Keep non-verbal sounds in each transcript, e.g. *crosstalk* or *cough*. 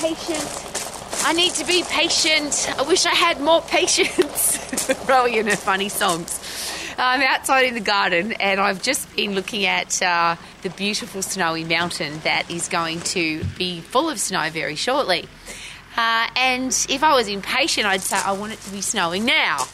patient. I need to be patient. I wish I had more *laughs* patience. Brilliant and funny songs. I'm outside in the garden and I've just been looking at uh, the beautiful snowy mountain that is going to be full of snow very shortly. Uh, and if I was impatient, I'd say I want it to be snowing now.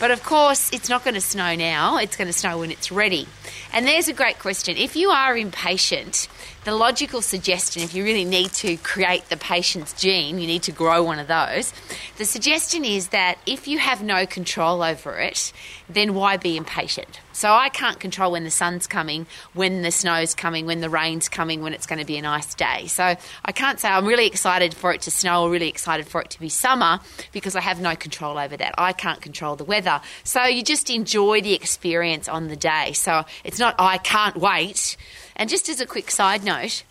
But of course, it's not going to snow now, it's going to snow when it's ready. And there's a great question. If you are impatient, the logical suggestion, if you really need to create the patient's gene, you need to grow one of those. The suggestion is that if you have no control over it, then why be impatient? So I can't control when the sun's coming, when the snow's coming, when the rain's coming, when it's going to be a nice day. So I can't say I'm really excited for it to snow or really excited for it to be summer because I have no control over that. I can't control the weather. So you just enjoy the experience on the day. So it's not, I can't wait. And just as a quick side note,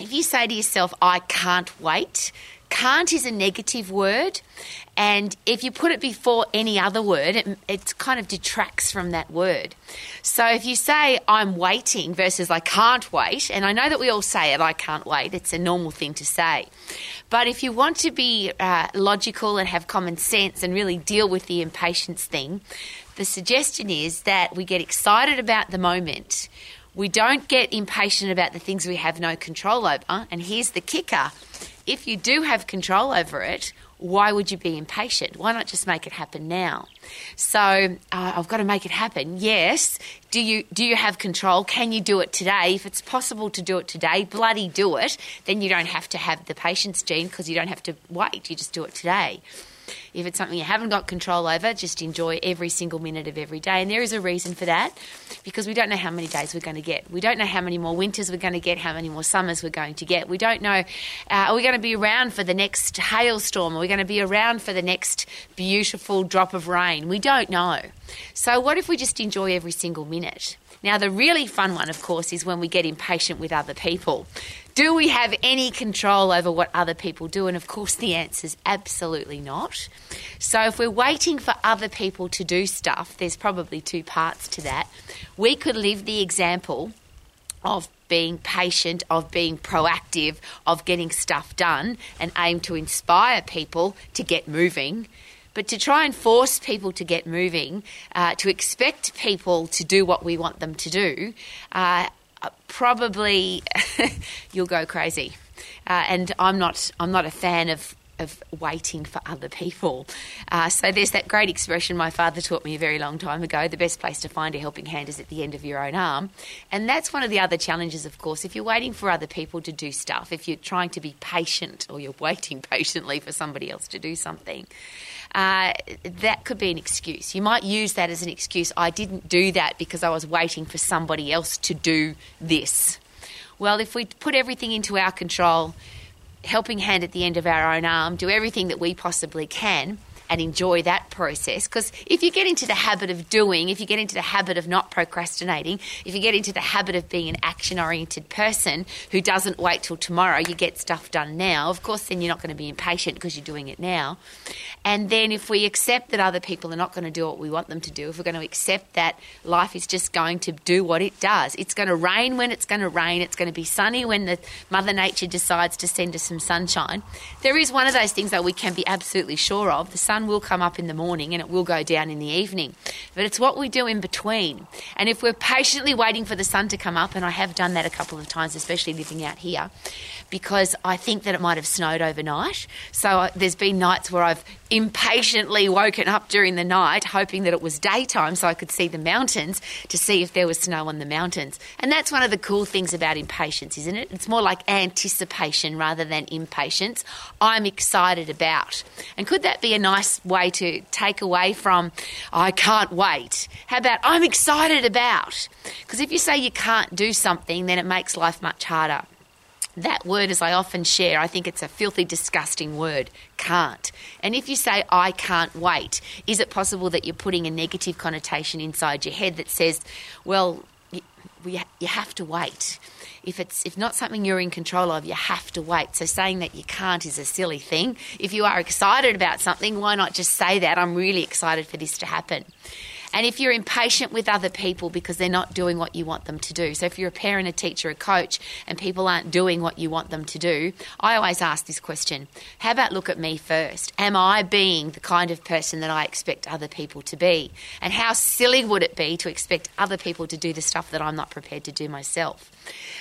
if you say to yourself, I can't wait, can't is a negative word, and if you put it before any other word, it, it, kind of detracts from that word. So if you say, I'm waiting versus I can't wait, and I know that we all say it, I can't wait, it's a normal thing to say. But if you want to be uh, logical and have common sense and really deal with the impatience thing, the suggestion is that we get excited about the moment. We don't get impatient about the things we have no control over. And here's the kicker if you do have control over it, why would you be impatient? Why not just make it happen now? So uh, I've got to make it happen. Yes. Do you do you have control? Can you do it today? If it's possible to do it today, bloody do it. Then you don't have to have the patience gene because you don't have to wait. You just do it today. If it's something you haven't got control over, just enjoy every single minute of every day. And there is a reason for that because we don't know how many days we're going to get. We don't know how many more winters we're going to get, how many more summers we're going to get. We don't know, uh, are we going to be around for the next hailstorm? Are we going to be around for the next beautiful drop of rain? We don't know. So, what if we just enjoy every single minute? Now, the really fun one, of course, is when we get impatient with other people. Do we have any control over what other people do? And of course, the answer is absolutely not. So, if we're waiting for other people to do stuff, there's probably two parts to that. We could live the example of being patient, of being proactive, of getting stuff done, and aim to inspire people to get moving. But to try and force people to get moving, uh, to expect people to do what we want them to do, uh, probably *laughs* you'll go crazy. Uh, and I'm not I'm not a fan of of waiting for other people. Uh, so there's that great expression my father taught me a very long time ago the best place to find a helping hand is at the end of your own arm. And that's one of the other challenges, of course. If you're waiting for other people to do stuff, if you're trying to be patient or you're waiting *laughs* patiently for somebody else to do something, uh, that could be an excuse. You might use that as an excuse. I didn't do that because I was waiting for somebody else to do this. Well, if we put everything into our control, helping hand at the end of our own arm, do everything that we possibly can, and enjoy that process. Because if you get into the habit of doing, if you get into the habit of not procrastinating, if you get into the habit of being an action oriented person who doesn't wait till tomorrow, you get stuff done now, of course, then you're not going to be impatient because you're doing it now. And then if we accept that other people are not going to do what we want them to do, if we're going to accept that life is just going to do what it does, it's going to rain when it's going to rain, it's going to be sunny when the Mother Nature decides to send us some sunshine. There is one of those things that we can be absolutely sure of the sun sun will come up in the morning and it will go down in the evening. But it's what we do in between. And if we're patiently waiting for the sun to come up, and I have done that a couple of times, especially living out here, because I think that it might have snowed overnight. So uh, there's been nights where I've impatiently woken up during the night, hoping that it was daytime so I could see the mountains to see if there was snow on the mountains. And that's one of the cool things about impatience, isn't it? It's more like anticipation rather than impatience. I'm excited about. And could that be a nice way to take away from, I can't wait? How about, I'm excited about? Because if you say you can't do something, then it makes life much harder that word, as I often share, I think it's a filthy, disgusting word. Can't. And if you say, I can't wait, is it possible that you're putting a negative connotation inside your head that says, well, you, you have to wait? If it's if not something you're in control of, you have to wait. So saying that you can't is a silly thing. If you are excited about something, why not just say that? I'm really excited for this to happen. And if you're impatient with other people because they're not doing what you want them to do, so if you're a parent, a teacher, a coach, and people aren't doing what you want them to do, I always ask this question How about look at me first? Am I being the kind of person that I expect other people to be? And how silly would it be to expect other people to do the stuff that I'm not prepared to do myself?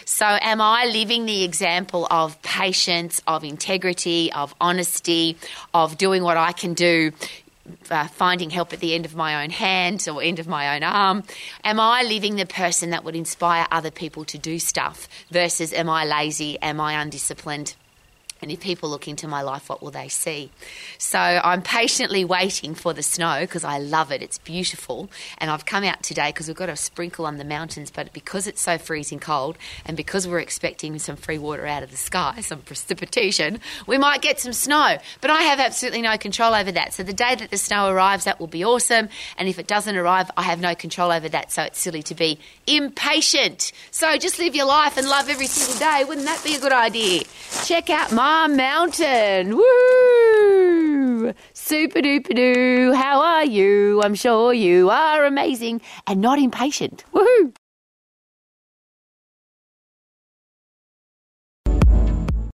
So, am I living the example of patience, of integrity, of honesty, of doing what I can do? Uh, finding help at the end of my own hand or end of my own arm? Am I living the person that would inspire other people to do stuff versus am I lazy? Am I undisciplined? And if people look into my life, what will they see? So I'm patiently waiting for the snow because I love it. It's beautiful. And I've come out today because we've got a sprinkle on the mountains, but because it's so freezing cold and because we're expecting some free water out of the sky, *laughs* some precipitation, we might get some snow. But I have absolutely no control over that. So the day that the snow arrives, that will be awesome. And if it doesn't arrive, I have no control over that. So it's silly to be impatient. So just live your life and love every single day. Wouldn't that be a good idea? Check out my Mountain. Woo! Super duper doo. How are you? I'm sure you are amazing and not impatient. Woohoo!